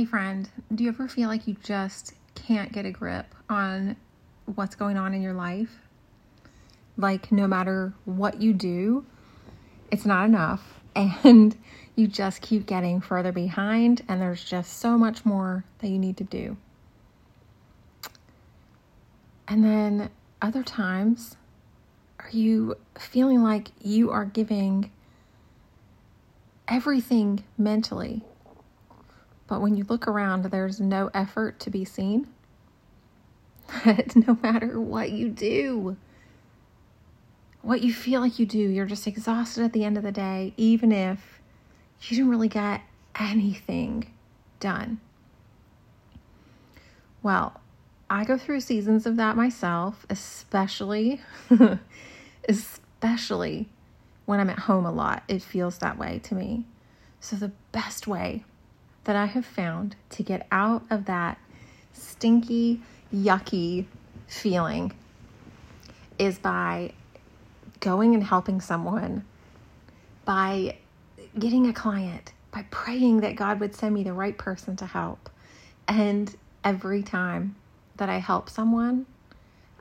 Hey, friend, do you ever feel like you just can't get a grip on what's going on in your life? Like, no matter what you do, it's not enough, and you just keep getting further behind, and there's just so much more that you need to do. And then other times, are you feeling like you are giving everything mentally but when you look around, there's no effort to be seen. no matter what you do, what you feel like you do, you're just exhausted at the end of the day, even if you didn't really get anything done. Well, I go through seasons of that myself, especially, especially when I'm at home a lot. It feels that way to me. So, the best way that I have found to get out of that stinky, yucky feeling is by going and helping someone, by getting a client, by praying that God would send me the right person to help. And every time that I help someone,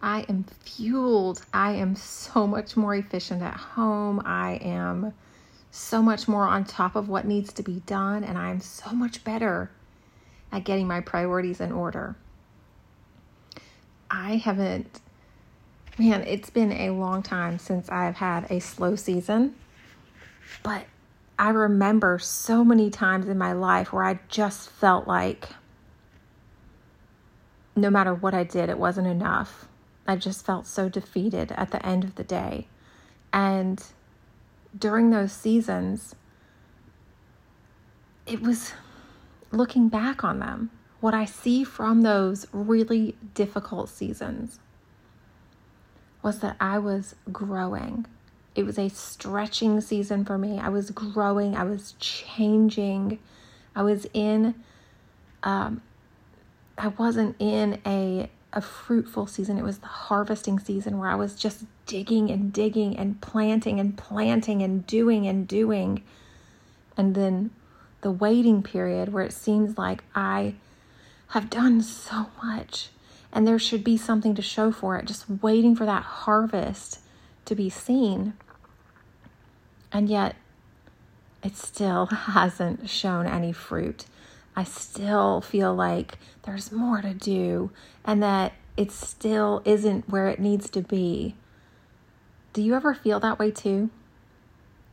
I am fueled. I am so much more efficient at home. I am so much more on top of what needs to be done, and I'm so much better at getting my priorities in order. I haven't, man, it's been a long time since I've had a slow season, but I remember so many times in my life where I just felt like no matter what I did, it wasn't enough. I just felt so defeated at the end of the day. And during those seasons, it was looking back on them, what I see from those really difficult seasons was that I was growing. It was a stretching season for me. I was growing, I was changing. I was in um I wasn't in a a fruitful season. It was the harvesting season where I was just digging and digging and planting and planting and doing and doing. And then the waiting period where it seems like I have done so much and there should be something to show for it, just waiting for that harvest to be seen. And yet, it still hasn't shown any fruit. I still feel like there's more to do and that it still isn't where it needs to be. Do you ever feel that way too?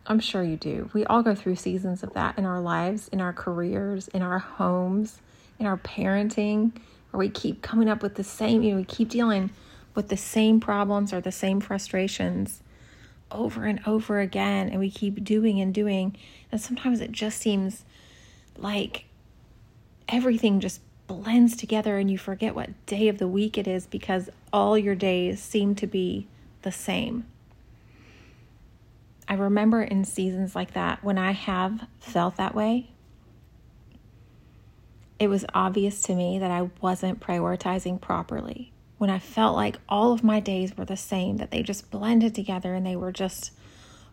I'm sure you do. We all go through seasons of that in our lives, in our careers, in our homes, in our parenting, where we keep coming up with the same, you know, we keep dealing with the same problems or the same frustrations over and over again, and we keep doing and doing. And sometimes it just seems like everything just blends together and you forget what day of the week it is because all your days seem to be the same. I remember in seasons like that when I have felt that way, it was obvious to me that I wasn't prioritizing properly. When I felt like all of my days were the same, that they just blended together and they were just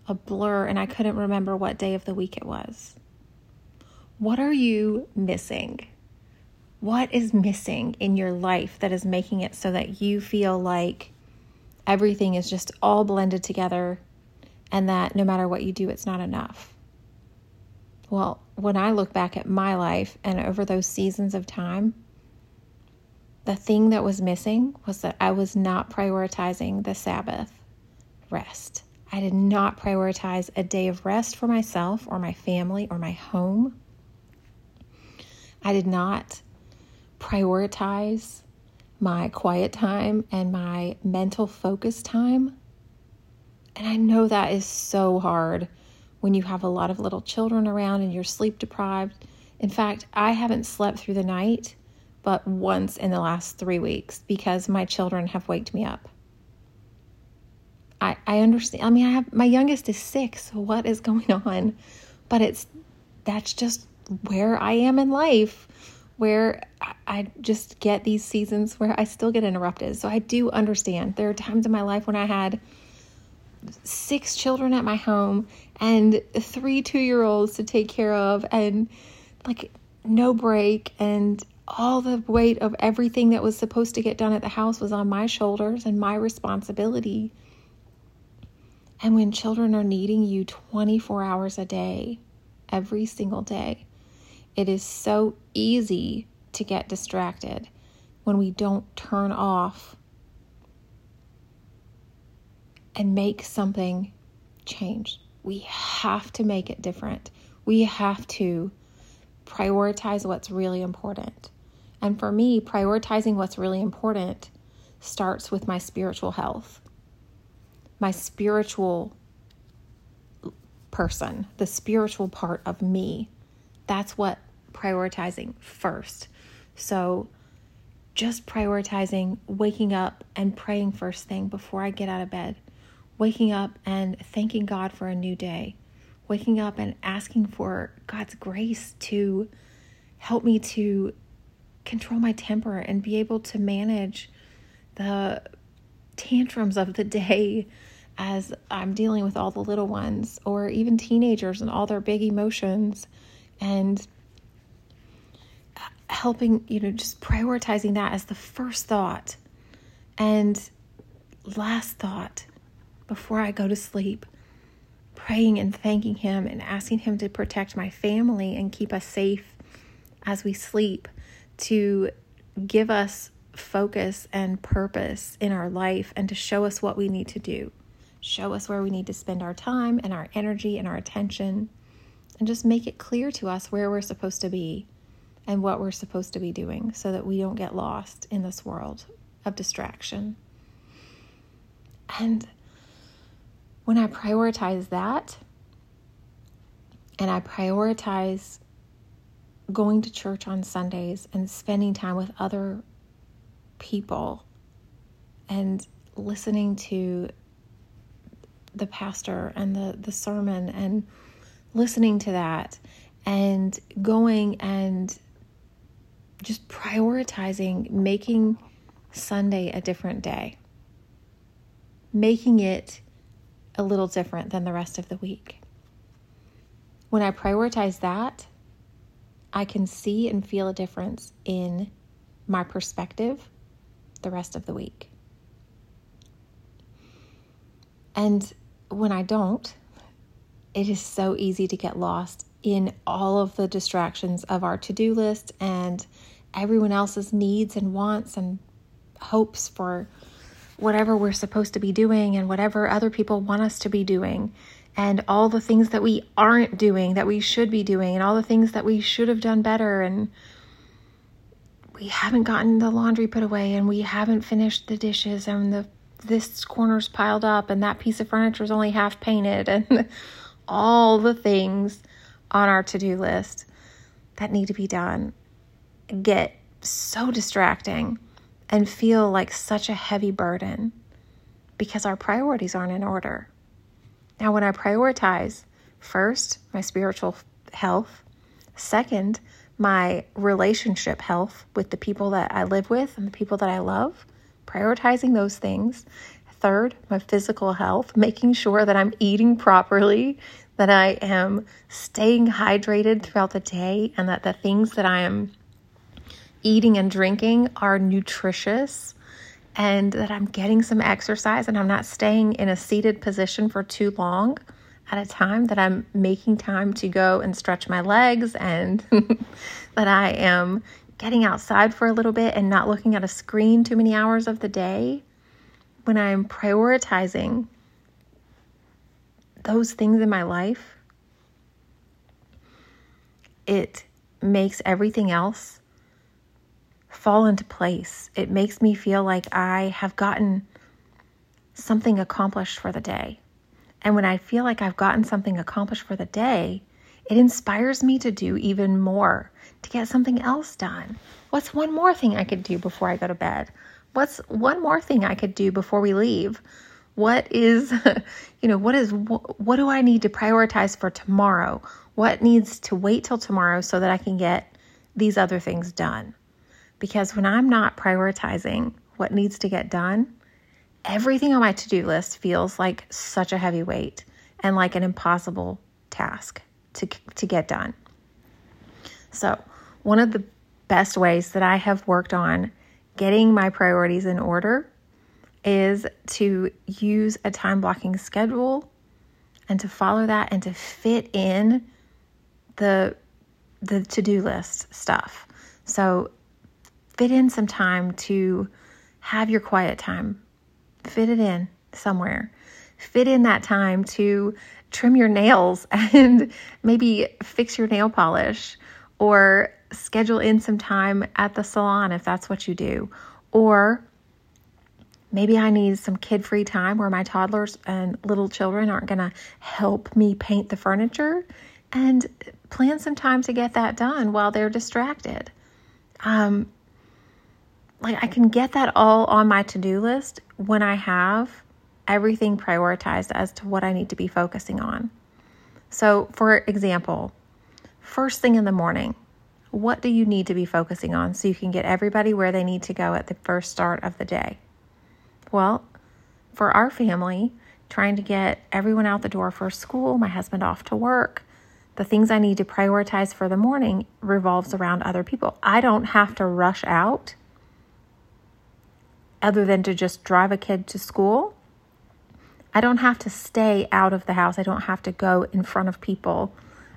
a blur, and I couldn't remember what day of the week it was. What are you missing? What is missing in your life that is making it so that you feel like everything is just all blended together and that no matter what you do, it's not enough? Well, when I look back at my life and over those seasons of time, the thing that was missing was that I was not prioritizing the Sabbath rest. I did not prioritize a day of rest for myself or my family or my home. I did not prioritize my quiet time and my mental focus time. And I know that is so hard when you have a lot of little children around and you're sleep deprived. In fact, I haven't slept through the night but once in the last three weeks because my children have waked me up. I, I understand. I mean, I have my youngest is six. So what is going on? But it's that's just where I am in life, where I just get these seasons where I still get interrupted. So I do understand. There are times in my life when I had six children at my home and three two year olds to take care of. And like, no break and all the weight of everything that was supposed to get done at the house was on my shoulders and my responsibility. And when children are needing you 24 hours a day, every single day, it is so easy to get distracted when we don't turn off and make something change. We have to make it different. We have to prioritize what's really important. And for me, prioritizing what's really important starts with my spiritual health, my spiritual person, the spiritual part of me. That's what prioritizing first. So, just prioritizing waking up and praying first thing before I get out of bed, waking up and thanking God for a new day, waking up and asking for God's grace to help me to control my temper and be able to manage the tantrums of the day as I'm dealing with all the little ones or even teenagers and all their big emotions and uh, helping, you know, just prioritizing that as the first thought and last thought before I go to sleep, praying and thanking Him and asking Him to protect my family and keep us safe as we sleep, to give us focus and purpose in our life and to show us what we need to do. Show us where we need to spend our time and our energy and our attention, and just make it clear to us where we're supposed to be and what we're supposed to be doing so that we don't get lost in this world of distraction. And when I prioritize that, and I prioritize going to church on Sundays and spending time with other people and listening to the pastor and the, the sermon and listening to that and going and just prioritizing making Sunday a different day, making it a little different than the rest of the week. When I prioritize that, I can see and feel a difference in my perspective the rest of the week. And when I don't, it is so easy to get lost in all of the distractions of our to do list and everyone else's needs and wants and hopes for whatever we're supposed to be doing and whatever other people want us to be doing and all the things that we aren't doing that we should be doing and all the things that we should have done better and we haven't gotten the laundry put away and we haven't finished the dishes and the this corner's piled up and that piece of furniture is only half painted and all the things on our to-do list that need to be done get so distracting and feel like such a heavy burden because our priorities aren't in order. Now, when I prioritize first my spiritual health, second, my relationship health with the people that I live with and the people that I love, prioritizing those things. Third, my physical health, making sure that I'm eating properly, that I am staying hydrated throughout the day, and that the things that I am eating and drinking are nutritious and that I'm getting some exercise and I'm not staying in a seated position for too long at a time, that I'm making time to go and stretch my legs and that I am getting outside for a little bit and not looking at a screen too many hours of the day. When I'm prioritizing those things in my life, it makes everything else fall into place. It makes me feel like I have gotten something accomplished for the day. And when I feel like I've gotten something accomplished for the day, it inspires me to do even more, to get something else done. What's one more thing I could do before I go to bed? What's one more thing I could do before we leave? What is, you know, what is, what do I need to prioritize for tomorrow? What needs to wait till tomorrow so that I can get these other things done? Because when I'm not prioritizing what needs to get done, everything on my to do list feels like such a heavy weight and like an impossible task to, to get done. So, one of the best ways that I have worked on getting my priorities in order is to use a time blocking schedule and to follow that and to fit in the the to-do list stuff. So fit in some time to have your quiet time. Fit it in somewhere. Fit in that time to trim your nails and maybe fix your nail polish or schedule in some time at the salon if that's what you do. Or maybe I need some kid free time where my toddlers and little children aren't going to help me paint the furniture and plan some time to get that done while they're distracted. Um, like I can get that all on my to do list when I have everything prioritized as to what I need to be focusing on. So, for example, first thing in the morning, what do you need to be focusing on so you can get everybody where they need to go at the first start of the day? Well, for our family, trying to get everyone out the door for school, my husband off to work, the things I need to prioritize for the morning revolves around other people. I don't have to rush out other than to just drive a kid to school. I don't have to stay out of the house. I don't have to go in front of people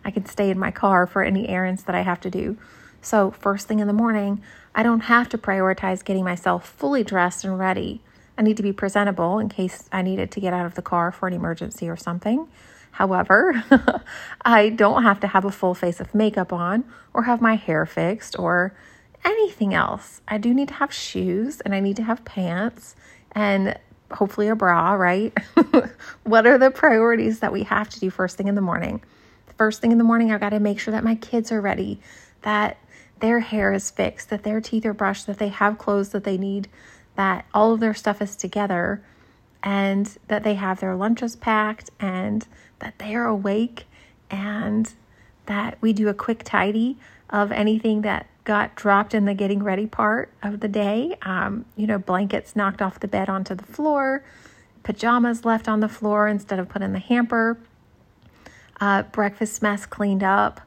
I can stay in my car for any errands that I have to do. So, first thing in the morning, I don't have to prioritize getting myself fully dressed and ready. I need to be presentable in case I needed to get out of the car for an emergency or something. However, I don't have to have a full face of makeup on or have my hair fixed or anything else. I do need to have shoes and I need to have pants and hopefully a bra, right? what are the priorities that we have to do first thing in the morning? First thing in the morning, I've got to make sure that my kids are ready, that their hair is fixed, that their teeth are brushed, that they have clothes that they need, that all of their stuff is together, and that they have their lunches packed, and that they are awake, and that we do a quick tidy of anything that got dropped in the getting ready part of the day. Um, you know, blankets knocked off the bed onto the floor, pajamas left on the floor instead of put in the hamper uh, breakfast mess cleaned up.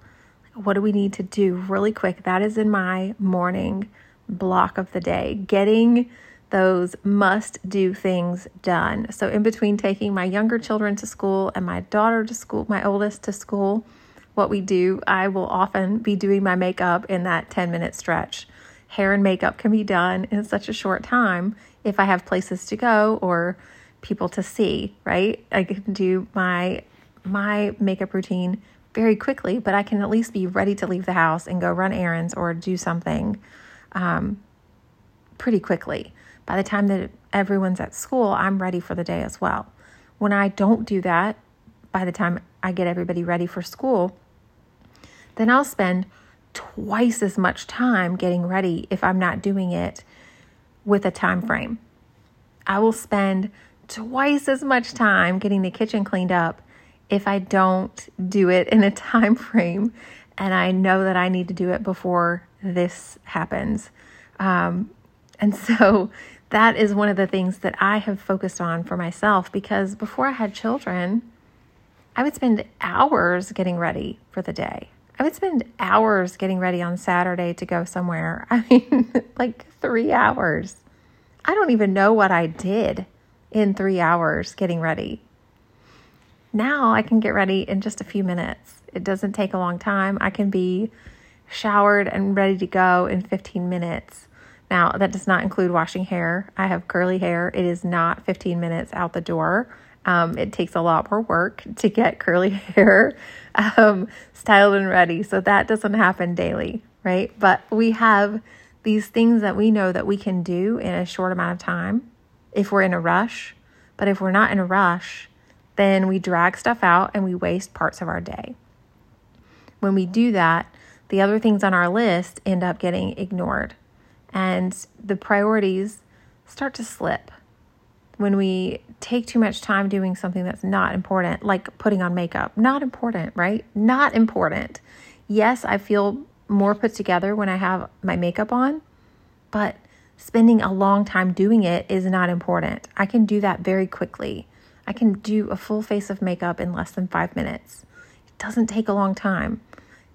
What do we need to do really quick? That is in my morning block of the day. Getting those must do things done. So, in between taking my younger children to school and my daughter to school, my oldest to school, what we do, I will often be doing my makeup in that 10 minute stretch. Hair and makeup can be done in such a short time if I have places to go or people to see, right? I can do my my makeup routine very quickly, but I can at least be ready to leave the house and go run errands or do something um, pretty quickly. By the time that everyone's at school, I'm ready for the day as well. When I don't do that, by the time I get everybody ready for school, then I'll spend twice as much time getting ready if I'm not doing it with a time frame. I will spend twice as much time getting the kitchen cleaned up if I don't do it in a time frame and I know that I need to do it before this happens. Um, and so that is one of the things that I have focused on for myself because before I had children, I would spend hours getting ready for the day. I would spend hours getting ready on Saturday to go somewhere. I mean, like three hours. I don't even know what I did in three hours getting ready. Now I can get ready in just a few minutes. It doesn't take a long time. I can be showered and ready to go in 15 minutes. Now, that does not include washing hair. I have curly hair. It is not 15 minutes out the door. Um, it takes a lot more work to get curly hair um, styled and ready. So that doesn't happen daily, right? But we have these things that we know that we can do in a short amount of time if we're in a rush. But if we're not in a rush, then we drag stuff out and we waste parts of our day. When we do that, the other things on our list end up getting ignored and the priorities start to slip. When we take too much time doing something that's not important, like putting on makeup, not important, right? Not important. Yes, I feel more put together when I have my makeup on, but spending a long time doing it is not important. I can do that very quickly. I can do a full face of makeup in less than five minutes. It doesn't take a long time.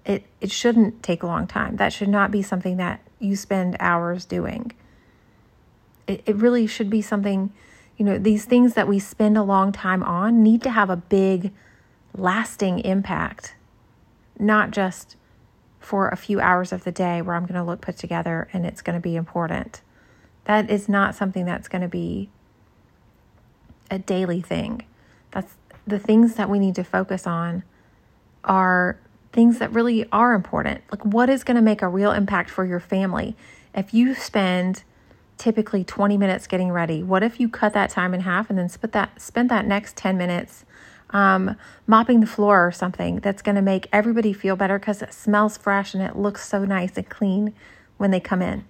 it, it shouldn't take a long time. That should not be something that you spend hours doing. It, it really should be something, you know, these things that we spend a long time on need to have a big, lasting impact, not just for a few hours of the day where I'm going to look put together and it's going to be important. That is not something that's going to be a daily thing. That's the things that we need to focus on are things that really are important. Like what is going to make a real impact for your family? If you spend typically 20 minutes getting ready, what if you cut that time in half and then spend that spend that next 10 minutes um, mopping the floor or something that's going to make everybody feel better because it smells fresh and it looks so nice and clean when they come in.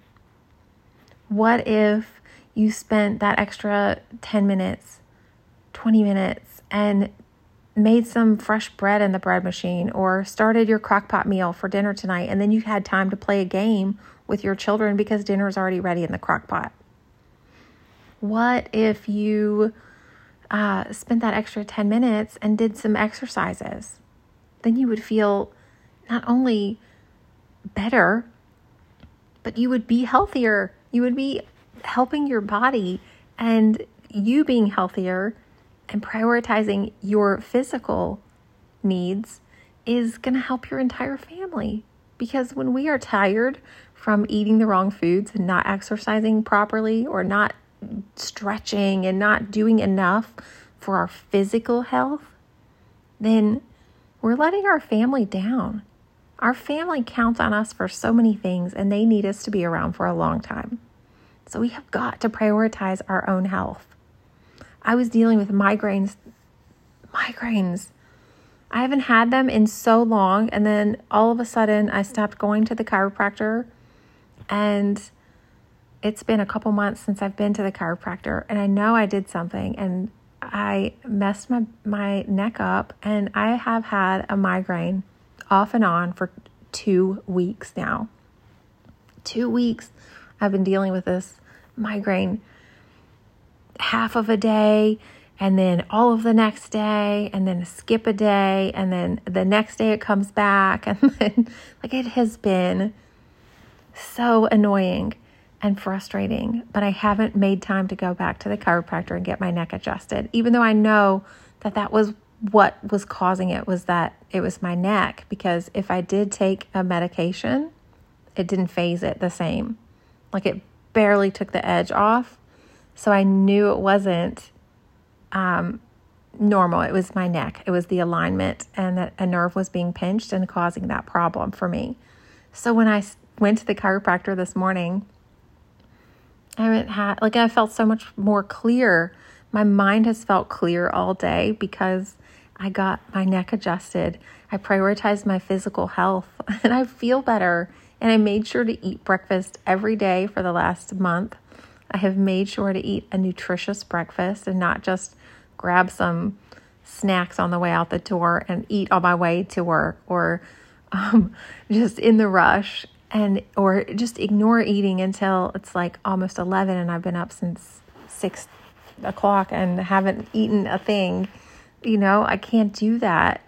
What if you spent that extra 10 minutes, 20 minutes, and made some fresh bread in the bread machine or started your crock pot meal for dinner tonight and then you had time to play a game with your children because dinner is already ready in the crock pot? What if you uh, spent that extra 10 minutes and did some exercises? Then you would feel not only better, but you would be healthier. You would be helping your body and you being healthier and prioritizing your physical needs is going to help your entire family. Because when we are tired from eating the wrong foods and not exercising properly or not stretching and not doing enough for our physical health, then we're letting our family down. Our family counts on us for so many things and they need us to be around for a long time. So we have got to prioritize our own health. I was dealing with migraines. Migraines. I haven't had them in so long. And then all of a sudden, I stopped going to the chiropractor. And it's been a couple months since I've been to the chiropractor. And I know I did something. And I messed my, my neck up. And I have had a migraine off and on for two weeks now. Two weeks I've been dealing with this migraine half of a day and then all of the next day and then skip a day and then the next day it comes back and then like it has been so annoying and frustrating but i haven't made time to go back to the chiropractor and get my neck adjusted even though i know that that was what was causing it was that it was my neck because if i did take a medication it didn't faze it the same. Like it barely took the edge off so I knew it wasn't um, normal. It was my neck, it was the alignment, and that a nerve was being pinched and causing that problem for me. So when I went to the chiropractor this morning, I haven't had, like, I felt so much more clear. My mind has felt clear all day because I got my neck adjusted. I prioritized my physical health and I feel better. And I made sure to eat breakfast every day for the last month. I have made sure to eat a nutritious breakfast and not just grab some snacks on the way out the door and eat on my way to work or um, just in the rush and or just ignore eating until it's like almost 11 and I've been up since 6 o'clock and haven't eaten a thing. You know, I can't do that.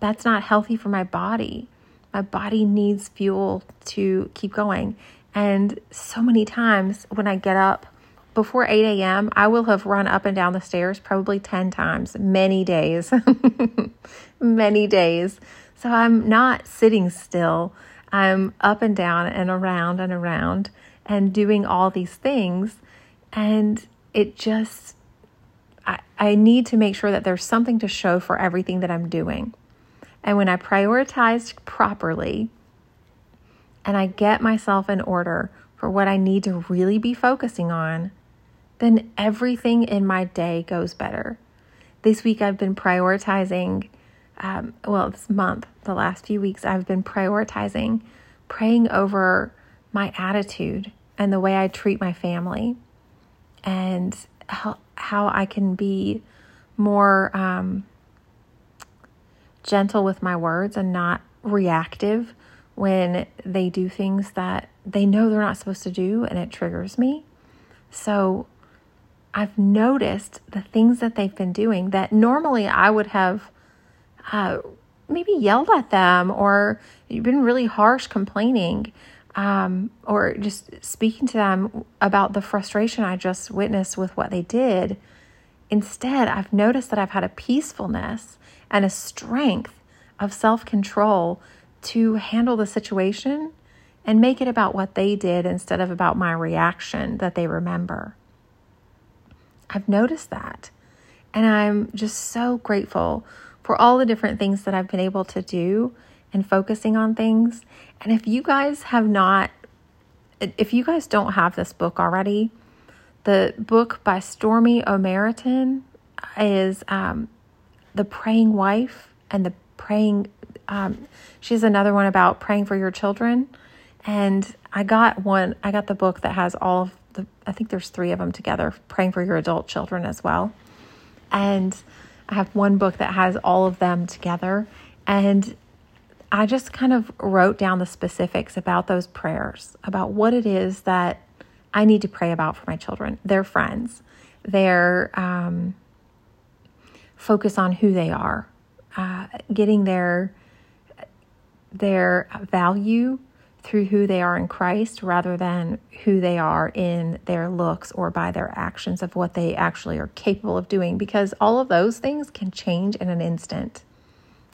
That's not healthy for my body. My body needs fuel to keep going. And so many times when I get up before 8 a.m., I will have run up and down the stairs probably 10 times, many days, many days. So I'm not sitting still. I'm up and down and around and around and doing all these things. And it just, I, I need to make sure that there's something to show for everything that I'm doing. And when I prioritize properly, and I get myself in order for what I need to really be focusing on, then everything in my day goes better. This week I've been prioritizing, um, well, this month, the last few weeks, I've been prioritizing praying over my attitude and the way I treat my family and how, how I can be more um, gentle with my words and not reactive when they do things that they know they're not supposed to do and it triggers me. So I've noticed the things that they've been doing that normally I would have uh, maybe yelled at them or been really harsh complaining um, or just speaking to them about the frustration I just witnessed with what they did. Instead, I've noticed that I've had a peacefulness and a strength of self control to handle the situation and make it about what they did instead of about my reaction that they remember. I've noticed that. And I'm just so grateful for all the different things that I've been able to do and focusing on things. And if you guys have not, if you guys don't have this book already, the book by Stormie Omartian is um, The Praying Wife and the Praying, um, she has another one about praying for your children. And I got one, I got the book that has all of the, I think there's three of them together, praying for your adult children as well. And I have one book that has all of them together. And I just kind of wrote down the specifics about those prayers, about what it is that I need to pray about for my children, their friends, their um, focus on who they are, uh, getting their their value through who they are in Christ rather than who they are in their looks or by their actions of what they actually are capable of doing, because all of those things can change in an instant.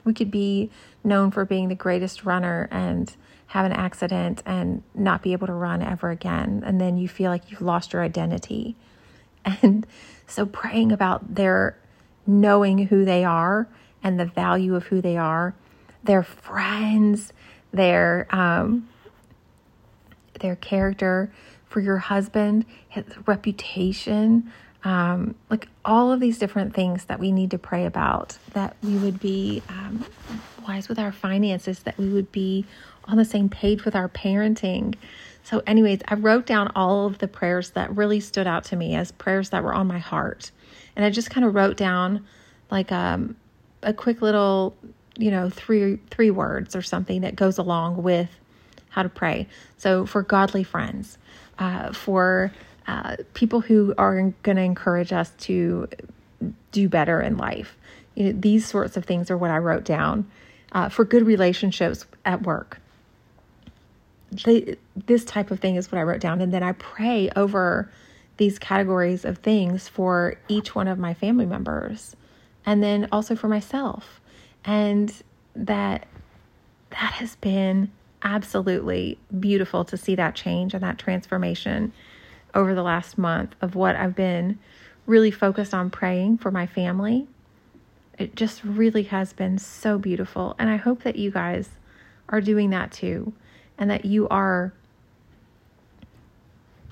We could be known for being the greatest runner and have an accident and not be able to run ever again. And then you feel like you've lost your identity. And so praying about their knowing who they are and the value of who they are, their friends, their um, their character, for your husband, his reputation, um, like all of these different things that we need to pray about, that we would be um, wise with our finances, that we would be on the same page with our parenting. So, anyways, I wrote down all of the prayers that really stood out to me as prayers that were on my heart. And I just kind of wrote down like um, a quick little, you know, three three words or something that goes along with how to pray. So, for godly friends, uh, for uh, people who are going to encourage us to do better in life. You know, these sorts of things are what I wrote down. Uh, for good relationships at work. This type of thing is what I wrote down. And then I pray over these categories of things for each one of my family members and then also for myself. And that that has been absolutely beautiful to see that change and that transformation over the last month of what I've been really focused on praying for my family. It just really has been so beautiful. And I hope that you guys are doing that too, and that you are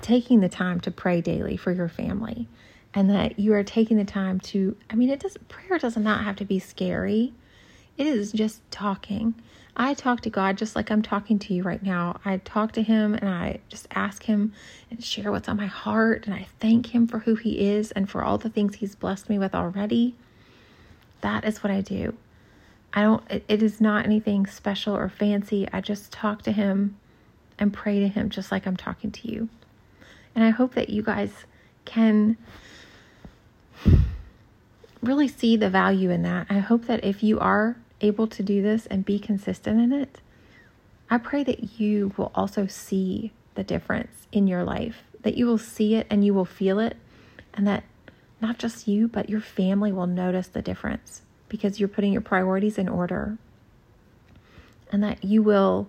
taking the time to pray daily for your family, and that you are taking the time to, I mean, it does, prayer does not have to be scary. It is just talking I talk to God just like I'm talking to you right now. I talk to Him and I just ask Him and share what's on my heart. And I thank Him for who He is and for all the things He's blessed me with already. That is what I do. I don't, it, it is not anything special or fancy. I just talk to Him and pray to Him just like I'm talking to you. And I hope that you guys can really see the value in that. I hope that if you are able to do this and be consistent in it, I pray that you will also see the difference in your life, that you will see it and you will feel it, and that not just you, but your family will notice the difference because you're putting your priorities in order, and that you will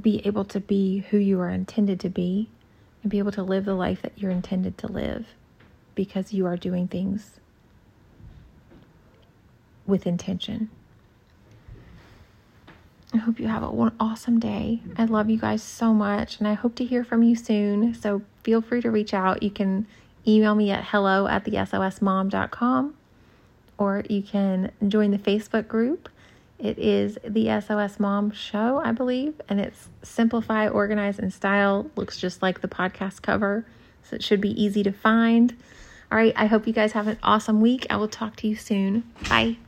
be able to be who you are intended to be and be able to live the life that you're intended to live because you are doing things with intention. I hope you have an awesome day. I love you guys so much, and I hope to hear from you soon. So feel free to reach out. You can email me at hello at the SOSmom.com, or you can join the Facebook group. It is the SOS Mom Show, I believe, and it's Simplify, Organize, and Style. Looks just like the podcast cover, so it should be easy to find. All right, I hope you guys have an awesome week. I will talk to you soon. Bye.